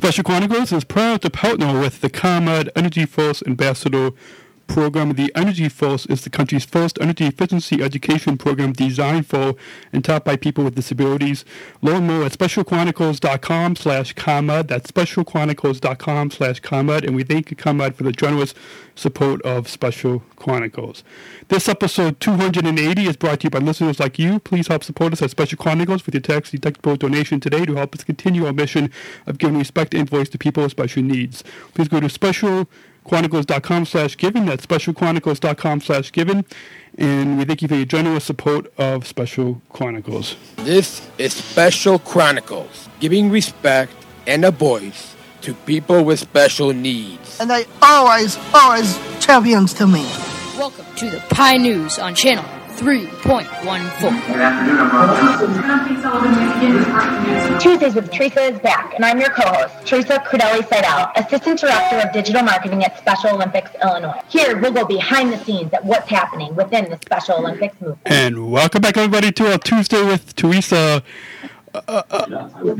Special Chronicles is proud to partner with the ComEd Energy Force Ambassador program. The Energy Force is the country's first energy efficiency education program designed for and taught by people with disabilities. Learn more at specialchronicles.com slash ComEd. That's specialchronicles.com slash ComEd. And we thank ComEd for the generous support of Special Chronicles. This episode 280 is brought to you by listeners like you. Please help support us at Special Chronicles with your tax deductible donation today to help us continue our mission of giving respect and voice to people with special needs. Please go to special chronicles.com slash giving. That's specialchronicles.com slash giving. And we thank you for your generous support of Special Chronicles. This is Special Chronicles, giving respect and a voice to people with special needs. And they always, always champions to me. Welcome to the Pie News on Channel 3.14. Tuesdays with Teresa is back, and I'm your co-host, Teresa Crudele Seidel, Assistant Director of Digital Marketing at Special Olympics Illinois. Here, we'll go behind the scenes at what's happening within the Special Olympics movement. And welcome back, everybody, to our Tuesday with Teresa uh, uh,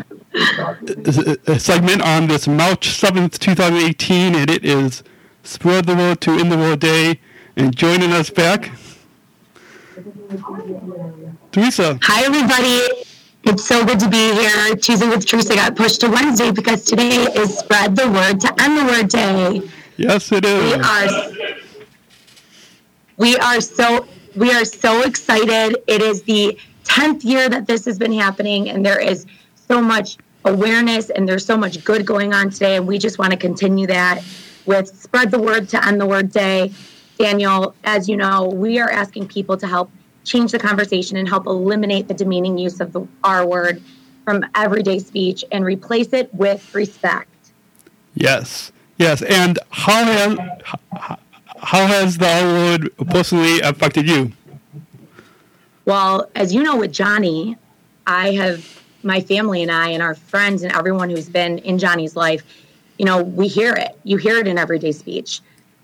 a segment on this March 7th, 2018, and it is Spread the Word to End the Word Day. And joining us back Teresa. Hi, everybody. It's so good to be here. Tuesday with Teresa got pushed to Wednesday because today is Spread the Word to End the Word Day. Yes, it is. We are, we are so we are so excited. It is the tenth year that this has been happening, and there is so much awareness and there's so much good going on today. And we just want to continue that with Spread the Word to End the Word Day. Daniel, as you know, we are asking people to help change the conversation and help eliminate the demeaning use of the R word from everyday speech and replace it with respect. Yes, yes. And how has how has the R word personally affected you? Well, as you know, with Johnny, I have my family and I and our friends and everyone who's been in Johnny's life. You know, we hear it. You hear it in everyday speech.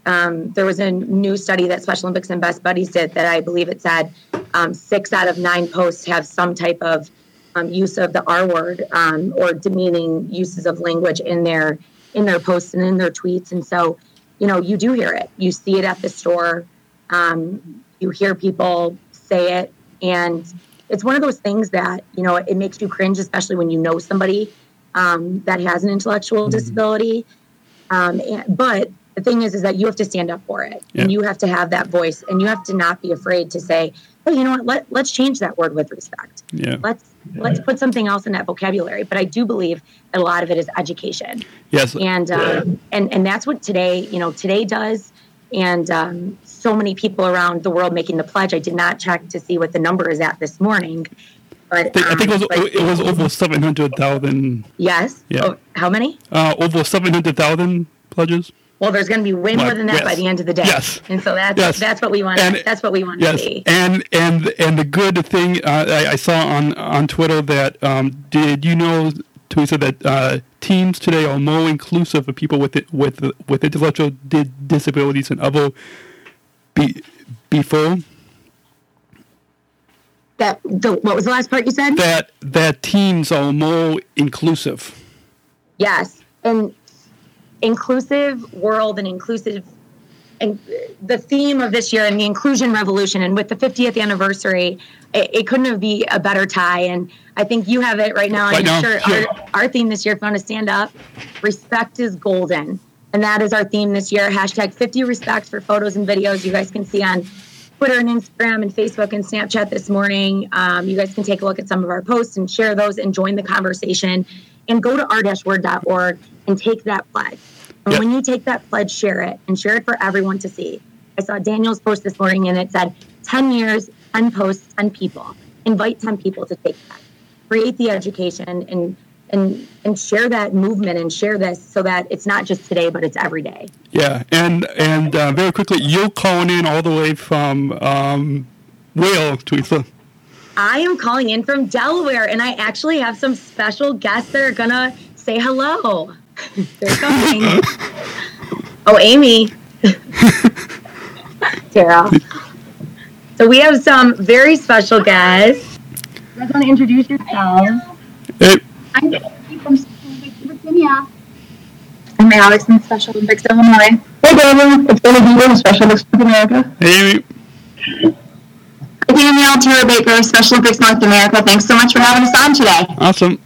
Um, there was a new study that Special Olympics and Best Buddies did that I believe it said um, six out of nine posts have some type of um, use of the R word um, or demeaning uses of language in their in their posts and in their tweets. And so, you know, you do hear it. You see it at the store. Um, you hear people say it, and it's one of those things that you know it makes you cringe, especially when you know somebody um, that has an intellectual mm-hmm. disability. But the thing is is that you have to stand up for it yeah. and you have to have that voice and you have to not be afraid to say hey you know what Let, let's change that word with respect yeah. let's yeah. let's put something else in that vocabulary but i do believe that a lot of it is education yes and um, and and that's what today you know today does and um, so many people around the world making the pledge i did not check to see what the number is at this morning but, I think, um, I think it, was, it was over 700,000. Yes. Yeah. Oh, how many? Uh, over 700,000 pledges. Well, there's going to be way more than that yes. by the end of the day. Yes. And so that's yes. that's what we want. And, that's what we want yes. to see. And and and the good thing uh, I, I, saw on on Twitter that um, did you know Teresa that uh, teams today are more inclusive of people with it, with with intellectual di- disabilities than ever be, before. That the, what was the last part you said? That that teams are more inclusive. Yes, and inclusive world and inclusive and the theme of this year and the inclusion revolution and with the 50th anniversary it, it couldn't have be a better tie and i think you have it right now right on your shirt our, our, theme this year if you want to stand up respect is golden and that is our theme this year. Hashtag 50 respects for photos and videos you guys can see on twitter and instagram and facebook and snapchat this morning. Um, you guys can take a look at some of our posts and share those and join the conversation and go to r-word.org and take that pledge. And yep. when you take that pledge, share it and share it for everyone to see. I saw Daniel's post this morning and it said 10 years, 10 posts, 10 people. Invite 10 people to take that. Create the education and and and share that movement and share this so that it's not just today but it's every day. Yeah, and and uh, very quickly, you're calling in all the way from um, Whale, Teresa. I am calling in from Delaware, and I actually have some special guests that are gonna say hello. They're coming. oh, Amy. Tara. So we have some very special guests. You guys want to introduce yourselves? Hey. I'm from Virginia. I'm Alex in Special Olympics Illinois. Hey, Daniel. It's Amy Beaver with Special Olympics North America. Hey, Amy. Hi, Danielle Tara Baker, Special Olympics North America. Thanks so much for having us on today. Awesome.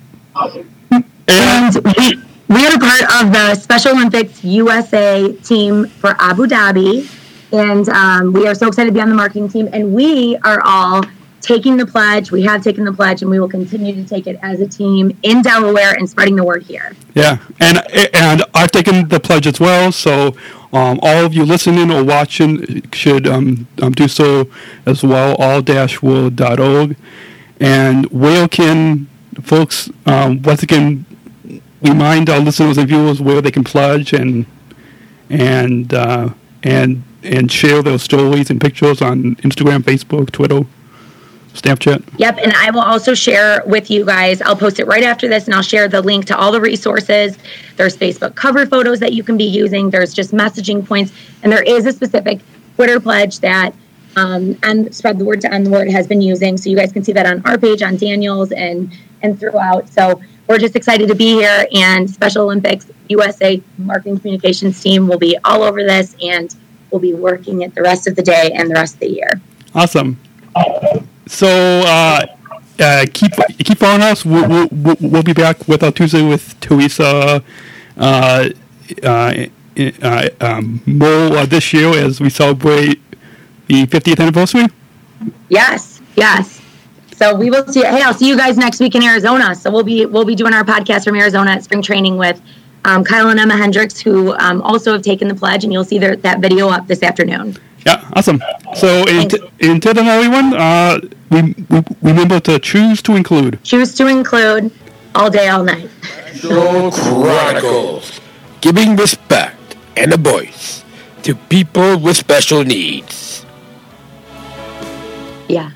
And And we, we are part of the Special Olympics USA team for Abu Dhabi. And um, we are so excited to be on the marketing team. And we are all taking the pledge. We have taken the pledge, and we will continue to take it as a team in Delaware and spreading the word here. yeah, and and I've taken the pledge as well. So um, all of you listening or watching should um, um, do so as well. R-word.org and where can folks um, once again remind our listeners and viewers where they can pledge and and uh, and and share those stories and pictures on Instagram, Facebook, Twitter, Snapchat. Yep, and I will also share with you guys. I'll post it right after this, and I'll share the link to all the resources. There's Facebook cover photos that you can be using. There's just messaging points, and there is a specific Twitter pledge that um, and spread the word to end the word has been using. So you guys can see that on our page, on Daniel's, and and throughout. So we're just excited to be here, and Special Olympics USA marketing communications team will be all over this, and we'll be working it the rest of the day and the rest of the year. Awesome. So uh, uh, keep keep following us. We'll, we'll, we'll- be back with our Tuesday with Teresa uh, uh, uh, um, more uh, this year as we celebrate the 50th anniversary. Yes, yes. So we will see. Hey, I'll see you guys next week in Arizona. So we'll be we'll be doing our podcast from Arizona at spring training with um, Kyle and Emma Hendricks, who um, also have taken the pledge, and you'll see their, that video up this afternoon. Yeah, awesome. So in Thanks. until then, everyone, uh, we, we remember to choose to include. Choose to include all day, all night. Special Chronicles, giving respect and a voice to people with special needs. Yeah.